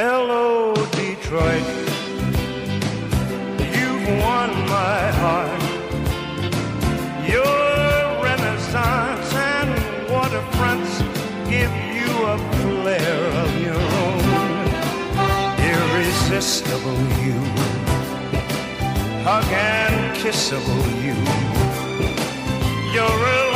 Hello, Detroit. You've won my heart. Your renaissance and waterfronts give you a flair of your own. Irresistible you. Hug and kissable you. You're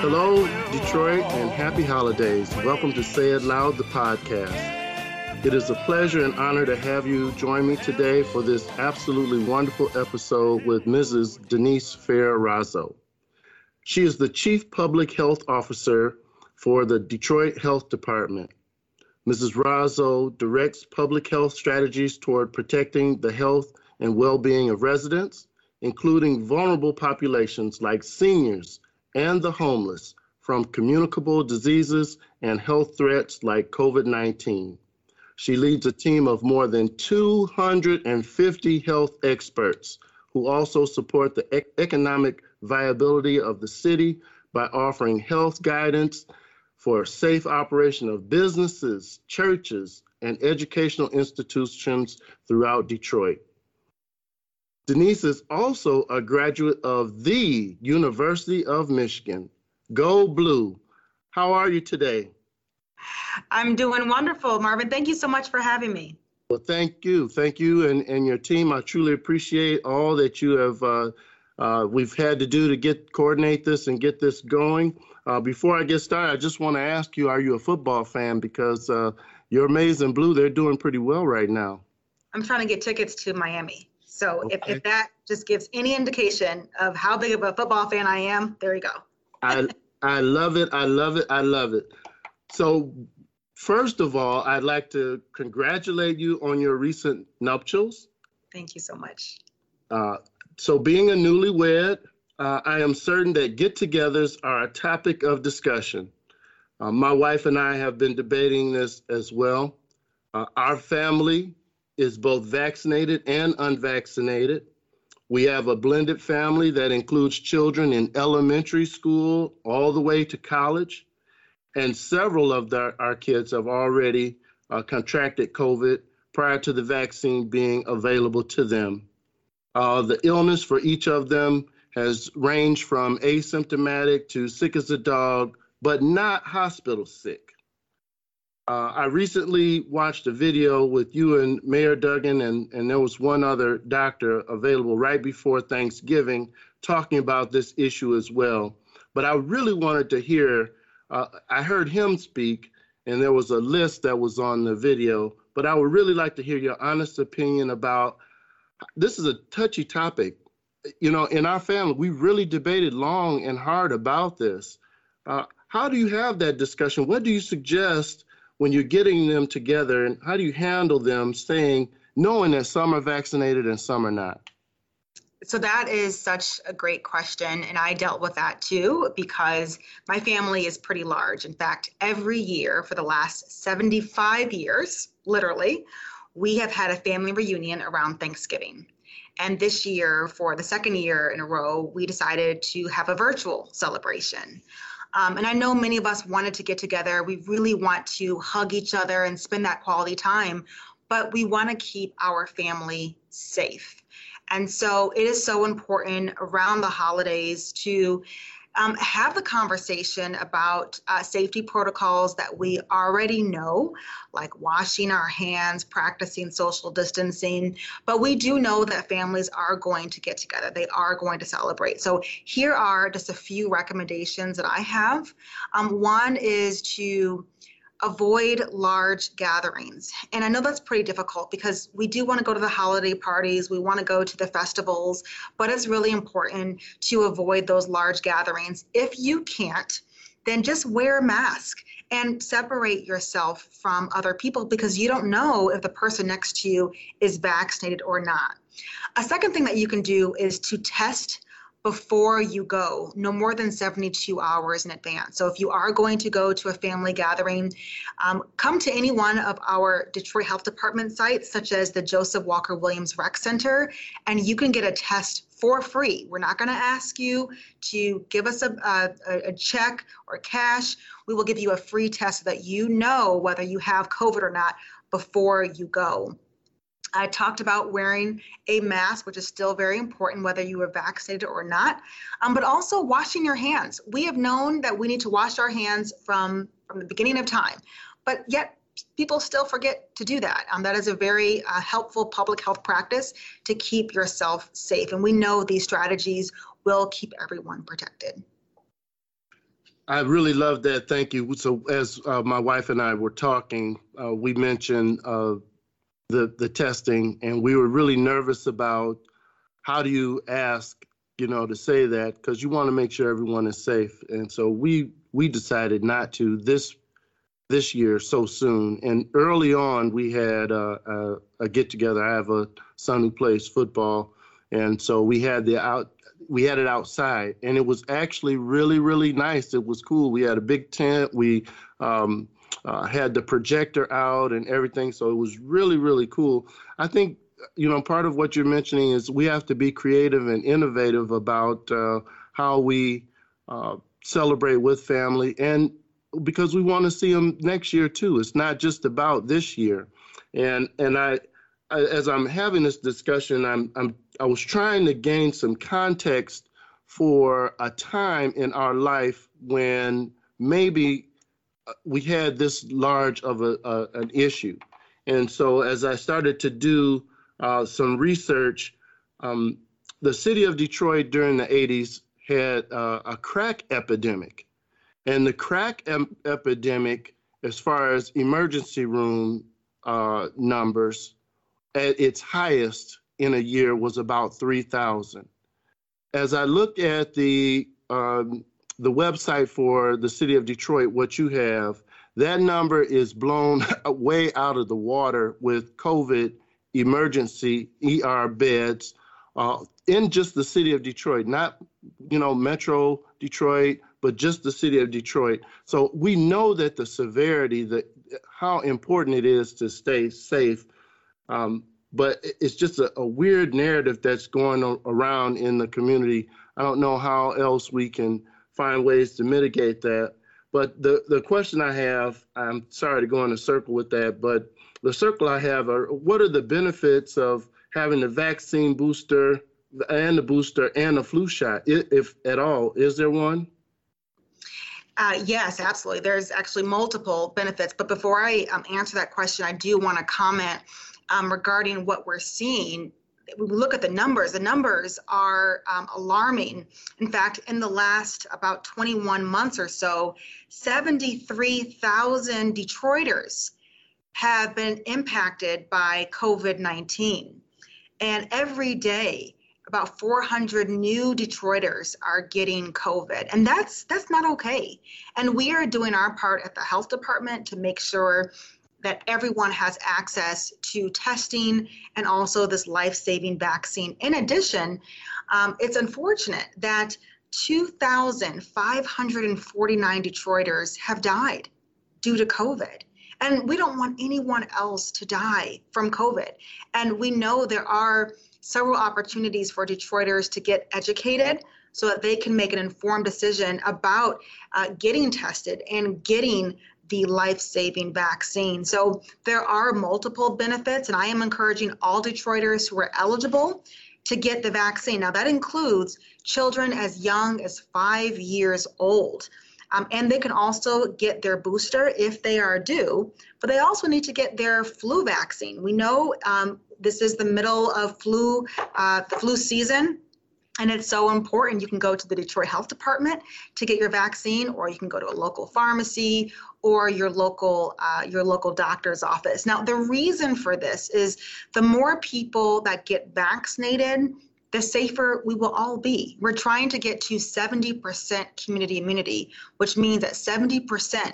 Hello, Detroit, and happy holidays. Welcome to Say It Loud, the podcast. It is a pleasure and honor to have you join me today for this absolutely wonderful episode with Mrs. Denise Fair Razo. She is the Chief Public Health Officer for the Detroit Health Department. Mrs. Razo directs public health strategies toward protecting the health and well being of residents, including vulnerable populations like seniors and the homeless from communicable diseases and health threats like COVID 19. She leads a team of more than 250 health experts who also support the ec- economic viability of the city by offering health guidance for safe operation of businesses, churches, and educational institutions throughout Detroit. Denise is also a graduate of the University of Michigan. Go Blue. How are you today? I'm doing wonderful, Marvin. Thank you so much for having me. Well, thank you. Thank you and, and your team. I truly appreciate all that you have, uh, uh, we've had to do to get, coordinate this and get this going. Uh, before I get started, I just want to ask you, are you a football fan? Because uh, your Amazing Blue, they're doing pretty well right now. I'm trying to get tickets to Miami. So if, if that just gives any indication of how big of a football fan I am, there you go. I, I love it. I love it. I love it. So, first of all, I'd like to congratulate you on your recent nuptials. Thank you so much. Uh, so, being a newlywed, uh, I am certain that get togethers are a topic of discussion. Uh, my wife and I have been debating this as well. Uh, our family is both vaccinated and unvaccinated. We have a blended family that includes children in elementary school all the way to college. And several of the, our kids have already uh, contracted COVID prior to the vaccine being available to them. Uh, the illness for each of them has ranged from asymptomatic to sick as a dog, but not hospital sick. Uh, I recently watched a video with you and Mayor Duggan, and, and there was one other doctor available right before Thanksgiving talking about this issue as well. But I really wanted to hear, uh, I heard him speak, and there was a list that was on the video, but I would really like to hear your honest opinion about this is a touchy topic. You know, in our family, we really debated long and hard about this. Uh, how do you have that discussion? What do you suggest when you're getting them together, and how do you handle them saying, knowing that some are vaccinated and some are not? So that is such a great question. And I dealt with that too because my family is pretty large. In fact, every year for the last 75 years, literally, we have had a family reunion around Thanksgiving. And this year, for the second year in a row, we decided to have a virtual celebration. Um, and I know many of us wanted to get together. We really want to hug each other and spend that quality time, but we want to keep our family safe. And so it is so important around the holidays to um, have the conversation about uh, safety protocols that we already know, like washing our hands, practicing social distancing. But we do know that families are going to get together, they are going to celebrate. So here are just a few recommendations that I have. Um, one is to avoid large gatherings. And I know that's pretty difficult because we do want to go to the holiday parties, we want to go to the festivals, but it's really important to avoid those large gatherings. If you can't, then just wear a mask and separate yourself from other people because you don't know if the person next to you is vaccinated or not. A second thing that you can do is to test before you go, no more than 72 hours in advance. So if you are going to go to a family gathering, um, come to any one of our Detroit Health Department sites, such as the Joseph Walker Williams Rec Center, and you can get a test for free. We're not going to ask you to give us a, a, a, check or cash. We will give you a free test so that you know whether you have COVID or not before you go. I talked about wearing a mask, which is still very important, whether you are vaccinated or not, um, but also washing your hands. We have known that we need to wash our hands from, from the beginning of time, but yet people still forget to do that. Um, that is a very uh, helpful public health practice to keep yourself safe. And we know these strategies will keep everyone protected. I really love that. Thank you. So, as uh, my wife and I were talking, uh, we mentioned uh, the the testing, and we were really nervous about how do you ask, you know, to say that because you want to make sure everyone is safe. And so we we decided not to this this year so soon. And early on, we had a, a, a get together. I have a son who plays football, and so we had the out we had it outside, and it was actually really really nice. It was cool. We had a big tent. We um, uh, had the projector out and everything. So it was really, really cool. I think, you know, part of what you're mentioning is we have to be creative and innovative about uh, how we uh, celebrate with family and because we want to see them next year too. It's not just about this year. And, and I, I as I'm having this discussion, I'm, I'm, I was trying to gain some context for a time in our life when maybe we had this large of a, an issue. And so as I started to do uh, some research, um, the city of Detroit during the 80s had uh, a crack epidemic. And the crack em- epidemic, as far as emergency room uh, numbers, at its highest in a year was about 3,000. As I looked at the um, the website for the city of Detroit, what you have, that number is blown way out of the water with COVID emergency ER beds uh, in just the city of Detroit, not you know Metro Detroit, but just the city of Detroit. So we know that the severity, that how important it is to stay safe. Um, but it's just a, a, weird narrative that's going around in the community. I don't know how else we can find ways to mitigate that. But the, the question I have, I'm sorry to go in a circle with that, but the circle I have are what are the benefits of having the vaccine booster and the booster and the flu shot, if at all? Is there one? Uh, yes, absolutely. There's actually multiple benefits. But before I um, answer that question, I do want to comment um, regarding what we're seeing we look at the numbers, the numbers are um, alarming. In fact, in the last about 21 months or so, 73,000 Detroiters have been impacted by COVID 19. And every day, about 400 new Detroiters are getting COVID, and that's that's not okay. And we are doing our part at the health department to make sure that everyone has access to testing and also this life saving vaccine. In addition, um, it's unfortunate that 2,549 Detroiters have died due to COVID. And we don't want anyone else to die from COVID. And we know there are several opportunities for Detroiters to get educated so that they can make an informed decision about uh, getting tested and getting the life saving vaccine. So there are multiple benefits, and I am encouraging all Detroiters who are eligible to get the vaccine. Now, that includes children as young as five years old. Um, and they can also get their booster if they are due, but they also need to get their flu vaccine. We know um, this is the middle of flu, uh, flu season and it's so important. You can go to the Detroit Health Department to get your vaccine, or you can go to a local pharmacy or your local uh, your local doctor's office. Now, the reason for this is the more people that get vaccinated, the safer we will all be. We're trying to get to 70% community immunity, which means that 70%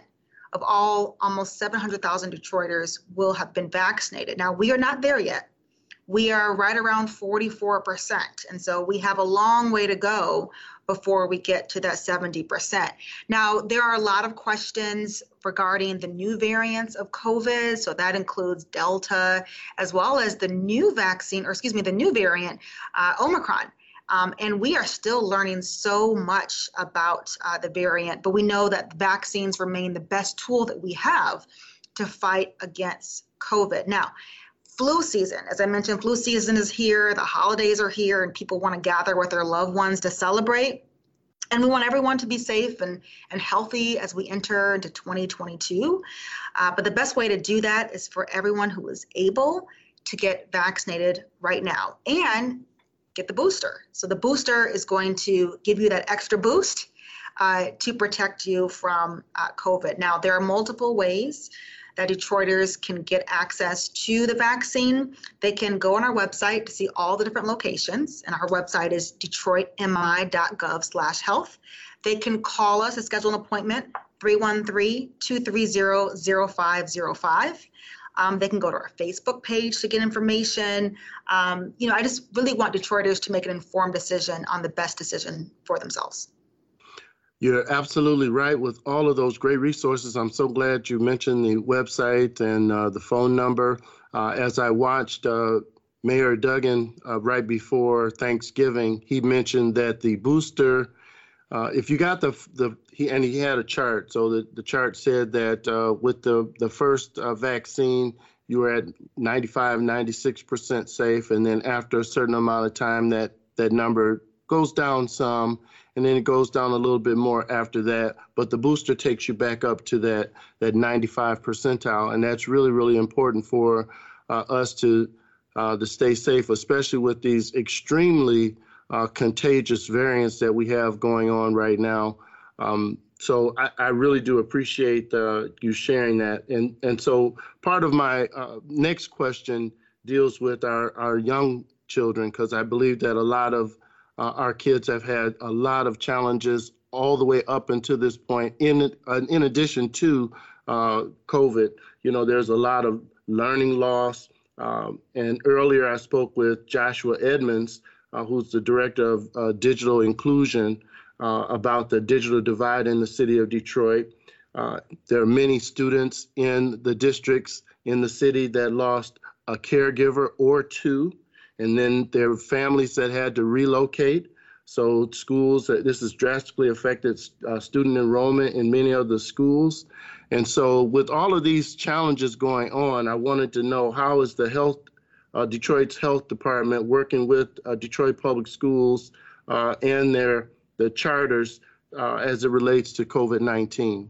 of all almost 700,000 Detroiters will have been vaccinated. Now, we are not there yet we are right around 44%. And so we have a long way to go before we get to that 70%. Now, there are a lot of questions regarding the new variants of COVID. So that includes Delta, as well as the new vaccine, or excuse me, the new variant, uh, Omicron. Um, and we are still learning so much about uh, the variant, but we know that vaccines remain the best tool that we have to fight against COVID. Now, flu season, as I mentioned, flu season is here, the holidays are here, and people want to gather with their loved ones to celebrate. And we want everyone to be safe and, and healthy as we enter into 2022. Uh, but the best way to do that is for everyone who is able to get vaccinated right now and get the booster. So the booster is going to give you that extra boost uh, to protect you from uh, COVID. Now, there are multiple ways that Detroiters can get access to the vaccine. They can go on our website to see all the different locations, and our website is detroitmi.gov/health. They can call us and schedule an appointment 313-230-0505. Um, they can go to our Facebook page to get information. Um, you know, I just really want Detroiters to make an informed decision on the best decision for themselves. You're absolutely right with all of those great resources. I'm so glad you mentioned the website and uh, the phone number. Uh, as I watched uh, Mayor Duggan uh, right before Thanksgiving, he mentioned that the booster, uh, if you got the the he and he had a chart. So the, the chart said that uh, with the the first vaccine, you were at 95, 96 percent safe, and then after a certain amount of time, that that number goes down some and then it goes down a little bit more after that. But the booster takes you back up to that that 95 percentile, and that's really really important for uh, us to uh, to stay safe, especially with these extremely uh, contagious variants that we have going on right now. Um, so I, I, really do appreciate uh, you sharing that. And and so part of my uh, next question deals with our, our young children because I believe that a lot of uh, our kids have had a lot of challenges all the way up until this point. In uh, in addition to uh, COVID, you know, there's a lot of learning loss. Um, and earlier, I spoke with Joshua Edmonds, uh, who's the director of uh, digital inclusion, about the digital divide in the city of Detroit. there are many students in the districts in the city that lost a caregiver or two and then there were families that had to relocate. So schools, uh, this has drastically affected uh, student enrollment in many of the schools. And so with all of these challenges going on, I wanted to know how is the health, uh, Detroit's health department working with uh, Detroit Public Schools uh, and their the charters uh, as it relates to COVID-19?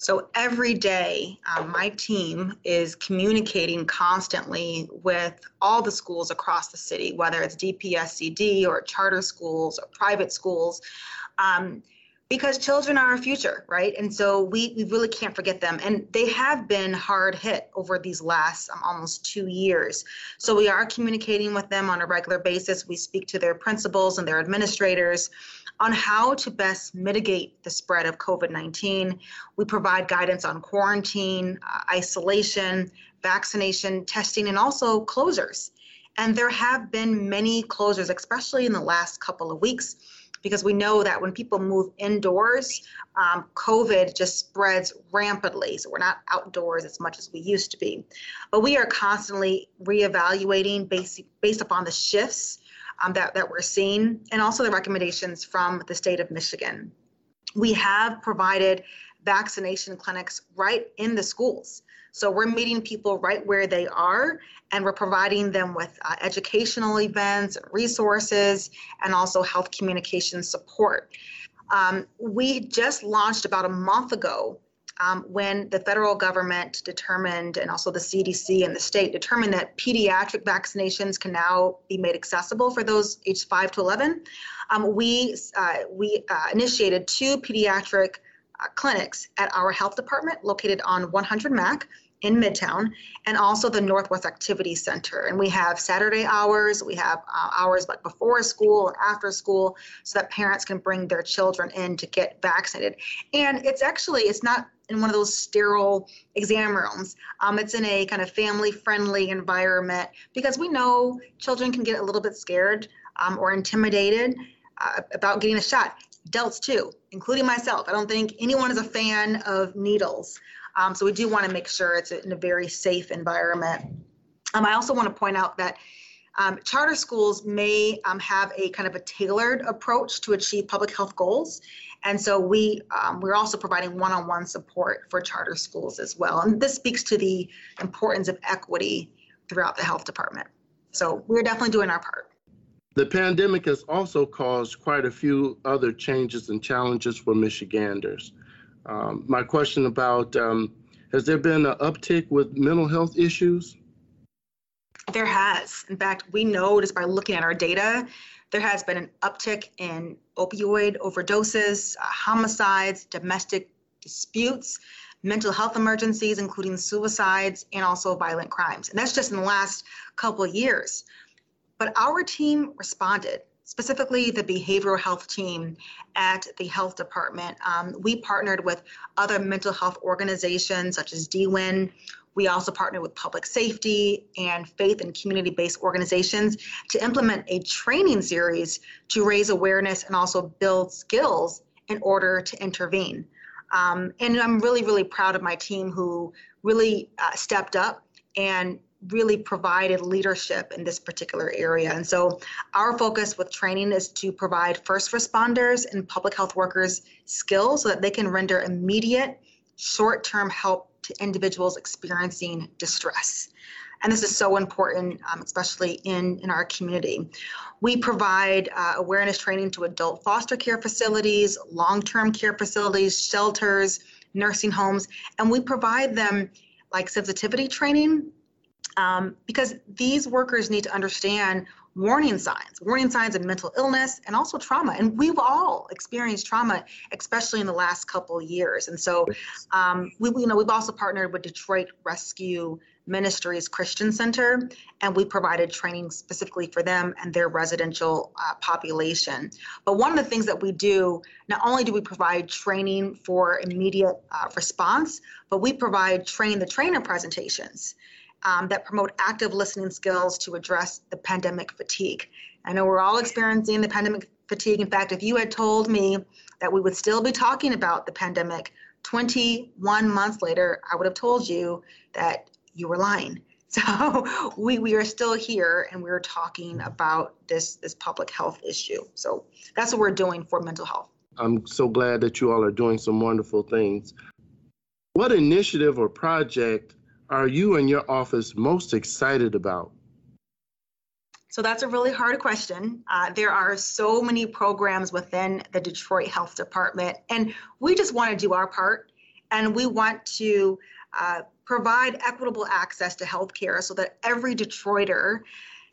So every day, um, my team is communicating constantly with all the schools across the city, whether it's DPSCD or charter schools or private schools, um, because children are our future, right? And so we, we really can't forget them. And they have been hard hit over these last um, almost two years. So we are communicating with them on a regular basis. We speak to their principals and their administrators on how to best mitigate the spread of COVID 19. We provide guidance on quarantine, uh, isolation, vaccination, testing, and also closures. And there have been many closures, especially in the last couple of weeks, because we know that when people move indoors, um, COVID just spreads rampantly. So we're not outdoors as much as we used to be. But we are constantly reevaluating based, based upon the shifts um, that, that we're seeing, and also the recommendations from the state of Michigan. We have provided vaccination clinics right in the schools. So we're meeting people right where they are, and we're providing them with uh, educational events, resources, and also health communication support. Um, we just launched about a month ago um, when the federal government determined, and also the CDC and the state determined that pediatric vaccinations can now be made accessible for those aged 5 to 11, um, we, uh, we uh, initiated two pediatric uh, clinics at our health department located on 100 Mack in Midtown, and also the Northwest Activity Center. And we have Saturday hours, we have uh, hours like before school and after school, so that parents can bring their children in to get vaccinated. And it's actually it's not in one of those sterile exam rooms. Um, it's in a kind of family friendly environment because we know children can get a little bit scared um, or intimidated uh, about getting a shot. Adults too, including myself. I don't think anyone is a fan of needles. Um, so we do want to make sure it's in a very safe environment. Um, I also want to point out that um, charter schools may um, have a kind of a tailored approach to achieve public health goals. And so we, um, we're also providing one-on-one support for charter schools as well. And this speaks to the importance of equity throughout the health department. So we're definitely doing our part. The pandemic has also caused quite a few other changes and challenges for Michiganders. Um, my question about um, has there been an uptick with mental health issues? There has. In fact, we know just by looking at our data, there has been an uptick in opioid overdoses, uh, homicides, domestic disputes, mental health emergencies, including suicides, and also violent crimes. And that's just in the last couple of years. But our team responded, specifically the behavioral health team at the health department. Um, we partnered with other mental health organizations such as DWIHN, we also partnered with public safety and faith and community based organizations to implement a training series to raise awareness and also build skills in order to intervene. Um, and I'm really, really proud of my team who really uh, stepped up and really provided leadership in this particular area. And so our focus with training is to provide first responders and public health workers skills so that they can render immediate short-term help to individuals experiencing distress. And this is so important, um, especially in, in our community. We provide uh, awareness training to adult foster care facilities, long term care facilities, shelters, nursing homes, and we provide them like sensitivity training um, because these workers need to understand warning signs, warning signs of mental illness and also trauma. And we've all experienced trauma, especially in the last couple years. And so, um, we, you know, we've also partnered with Detroit Rescue Ministries Christian Center, and we provided training specifically for them and their residential uh, population. But one of the things that we do, not only do we provide training for immediate uh, response, but we provide train the trainer presentations um, that promote active listening skills to address the pandemic fatigue. I know we're all experiencing the pandemic fatigue. In fact, if you had told me that we would still be talking about the pandemic 21 months later, I would have told you that you were lying. So we, we are still here and we're talking about this, this public health issue. So that's what we're doing for mental health. I'm so glad that you all are doing some wonderful things. What initiative or project are you and your office most excited about? So that's a really hard question. Uh, there are so many programs within the Detroit Health Department, and we just want to do our part, and we want to uh, provide equitable access to healthcare so that every Detroiter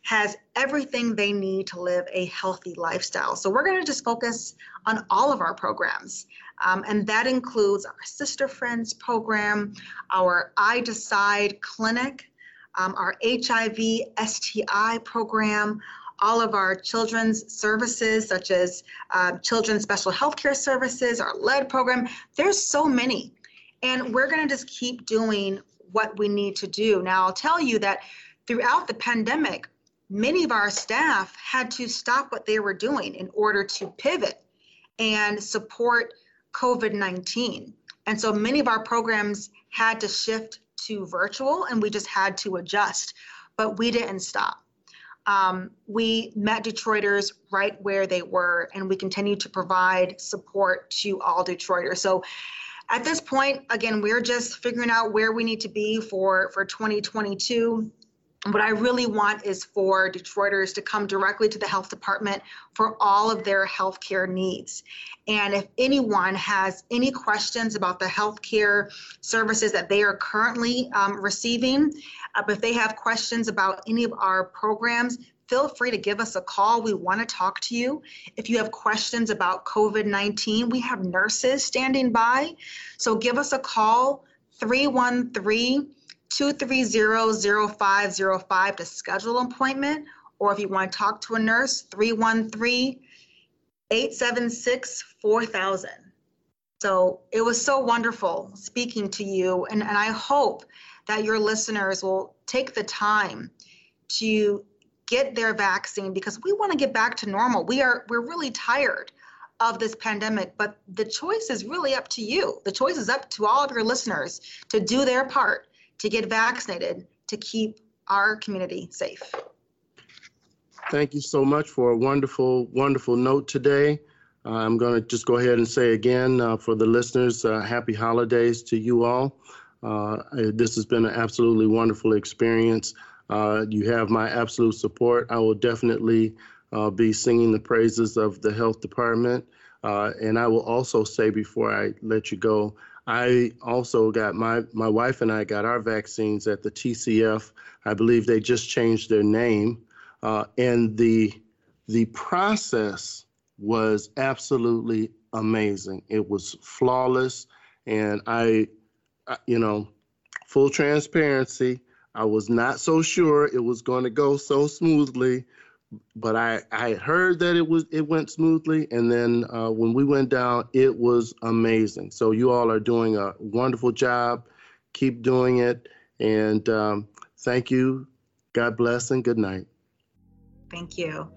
has everything they need to live a healthy lifestyle. So we're going to just focus on all of our programs. Um, and that includes our Sister Friends program, our I Decide clinic, um, our HIV STI program, all of our children's services, such as uh, Children's Special Healthcare Services, our lead program. There's so many. And we're going to just keep doing what we need to do. Now, I'll tell you that throughout the pandemic, many of our staff had to stop what they were doing in order to pivot and support COVID 19. And so many of our programs had to shift to virtual and we just had to adjust, but we didn't stop. Um, we met Detroiters right where they were, and we continue to provide support to all Detroiters. So at this point, again, we're just figuring out where we need to be for, for 2022 what I really want is for Detroiters to come directly to the health department for all of their healthcare needs. And if anyone has any questions about the healthcare services that they are currently um, receiving, uh, if they have questions about any of our programs, feel free to give us a call. We want to talk to you. If you have questions about COVID 19, we have nurses standing by. So give us a call 313 230-0505 to schedule an appointment, or if you want to talk to a nurse, 313-876-4000. So it was so wonderful speaking to you. And, and I hope that your listeners will take the time to get their vaccine because we want to get back to normal. We are we're really tired of this pandemic, but the choice is really up to you. The choice is up to all of your listeners to do their part to get vaccinated to keep our community safe. Thank you so much for a wonderful, wonderful note today. Uh, I'm going to just go ahead and say again uh, for the listeners, uh, happy holidays to you all. Uh, this has been an absolutely wonderful experience. Uh, you have my absolute support. I will definitely uh, be singing the praises of the health department. and I will also say before I let you go, I also got my my wife and I got our vaccines at the TCF. I believe they just changed their name, uh, and the the process was absolutely amazing. It was flawless, and I, you know, full transparency. I was not so sure it was going to go so smoothly, but I I heard that it was it went smoothly, and then uh, when we went down, it was amazing. So you all are doing a wonderful job. Keep doing it, and um, thank you. God bless and good night. Thank you.